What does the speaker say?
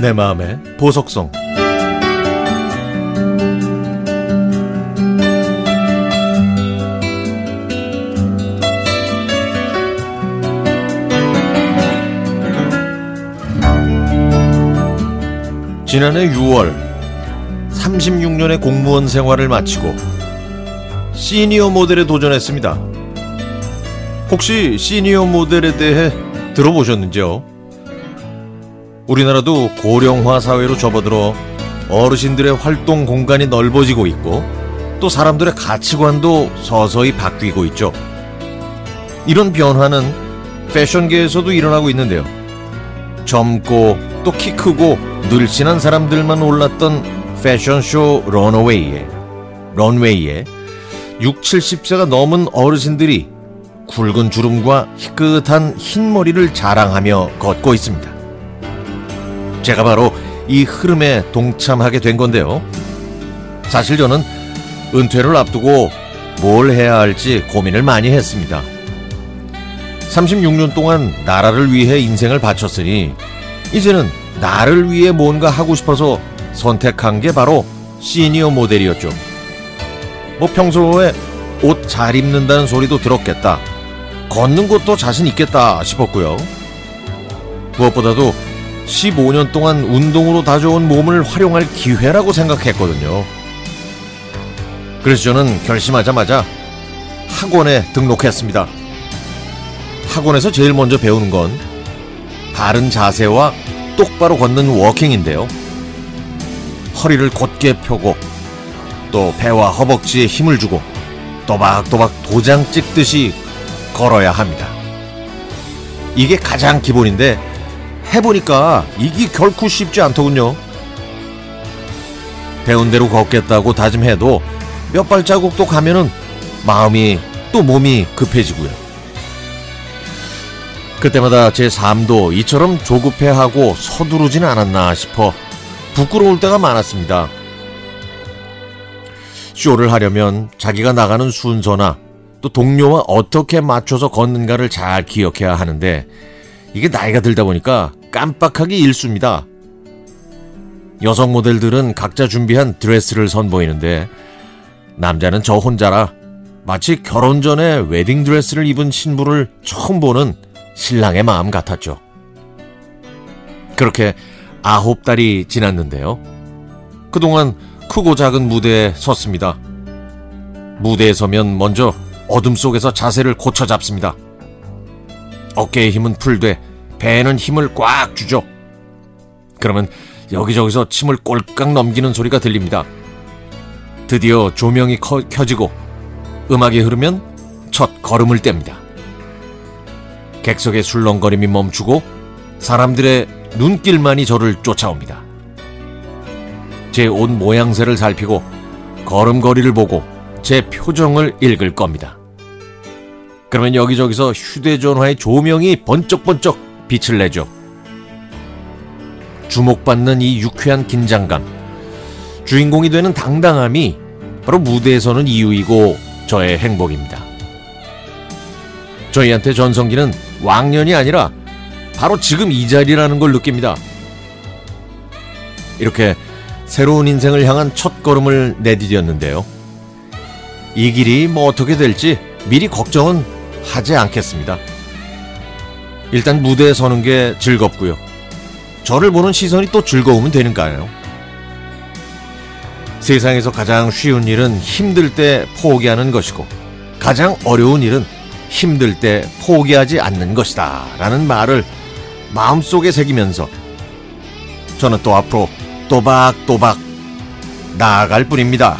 내 마음의 보석성 지난해 6월 36년의 공무원 생활을 마치고 시니어 모델에 도전했습니다. 혹시 시니어 모델에 대해 들어보셨는지요? 우리나라도 고령화 사회로 접어들어 어르신들의 활동 공간이 넓어지고 있고 또 사람들의 가치관도 서서히 바뀌고 있죠. 이런 변화는 패션계에서도 일어나고 있는데요. 젊고 또 키 크고 늘씬한 사람들만 올랐던 패션쇼 런웨이에 런웨이에 6, 70세가 넘은 어르신들이 굵은 주름과 희끗한 흰머리를 자랑하며 걷고 있습니다. 제가 바로 이 흐름에 동참하게 된 건데요. 사실 저는 은퇴를 앞두고 뭘 해야 할지 고민을 많이 했습니다. 36년 동안 나라를 위해 인생을 바쳤으니 이제는 나를 위해 뭔가 하고 싶어서 선택한 게 바로 시니어 모델이었죠. 뭐 평소에 옷 잘 입는다는 소리도 들었겠다. 걷는 것도 자신 있겠다 싶었고요. 무엇보다도 15년 동안 운동으로 다져온 몸을 활용할 기회라고 생각했거든요. 그래서 저는 결심하자마자 학원에 등록했습니다. 학원에서 제일 먼저 배우는 건 바른 자세와 똑바로 걷는 워킹인데요. 허리를 곧게 펴고 또 배와 허벅지에 힘을 주고 또박또박 도장 찍듯이 걸어야 합니다. 이게 가장 기본인데 해보니까 이게 결코 쉽지 않더군요. 배운 대로 걷겠다고 다짐해도 몇 발자국도 가면은 마음이 또 몸이 급해지고요. 그때마다 제 삶도 이처럼 조급해하고 서두르진 않았나 싶어 부끄러울 때가 많았습니다. 쇼를 하려면 자기가 나가는 순서나 또 동료와 어떻게 맞춰서 걷는가를 잘 기억해야 하는데 이게 나이가 들다 보니까 깜빡하기 일수입니다. 여성 모델들은 각자 준비한 드레스를 선보이는데 남자는 저 혼자라 마치 결혼 전에 웨딩 드레스를 입은 신부를 처음 보는 신랑의 마음 같았죠. 그렇게 아홉 달이 지났는데요. 그동안 크고 작은 무대에 섰습니다. 무대에 서면 먼저 어둠 속에서 자세를 고쳐 잡습니다. 어깨에 힘은 풀되 배에는 힘을 꽉 주죠. 그러면 여기저기서 침을 꼴깍 넘기는 소리가 들립니다. 드디어 조명이 커, 켜지고 음악이 흐르면 첫 걸음을 뗍니다. 객석의 술렁거림이 멈추고 사람들의 눈길만이 저를 쫓아옵니다. 제 옷 모양새를 살피고 걸음걸이를 보고 제 표정을 읽을 겁니다. 그러면 여기저기서 휴대전화의 조명이 번쩍번쩍 빛을 내죠. 주목받는 이 유쾌한 긴장감, 주인공이 되는 당당함이 바로 무대에서는 이유이고 저의 행복입니다. 저희한테 전성기는 왕년이 아니라 바로 지금 이 자리라는 걸 느낍니다. 이렇게 새로운 인생을 향한 첫 걸음을 내디뎠는데요. 이 길이 뭐 어떻게 될지 미리 걱정은 하지 않겠습니다. 일단 무대에 서는 게 즐겁고요. 저를 보는 시선이 또 즐거우면 되는가요? 세상에서 가장 쉬운 일은 힘들 때 포기하는 것이고 가장 어려운 일은 힘들 때 포기하지 않는 것이다. 라는 말을 마음속에 새기면서 저는 또 앞으로 또박또박 나아갈 뿐입니다.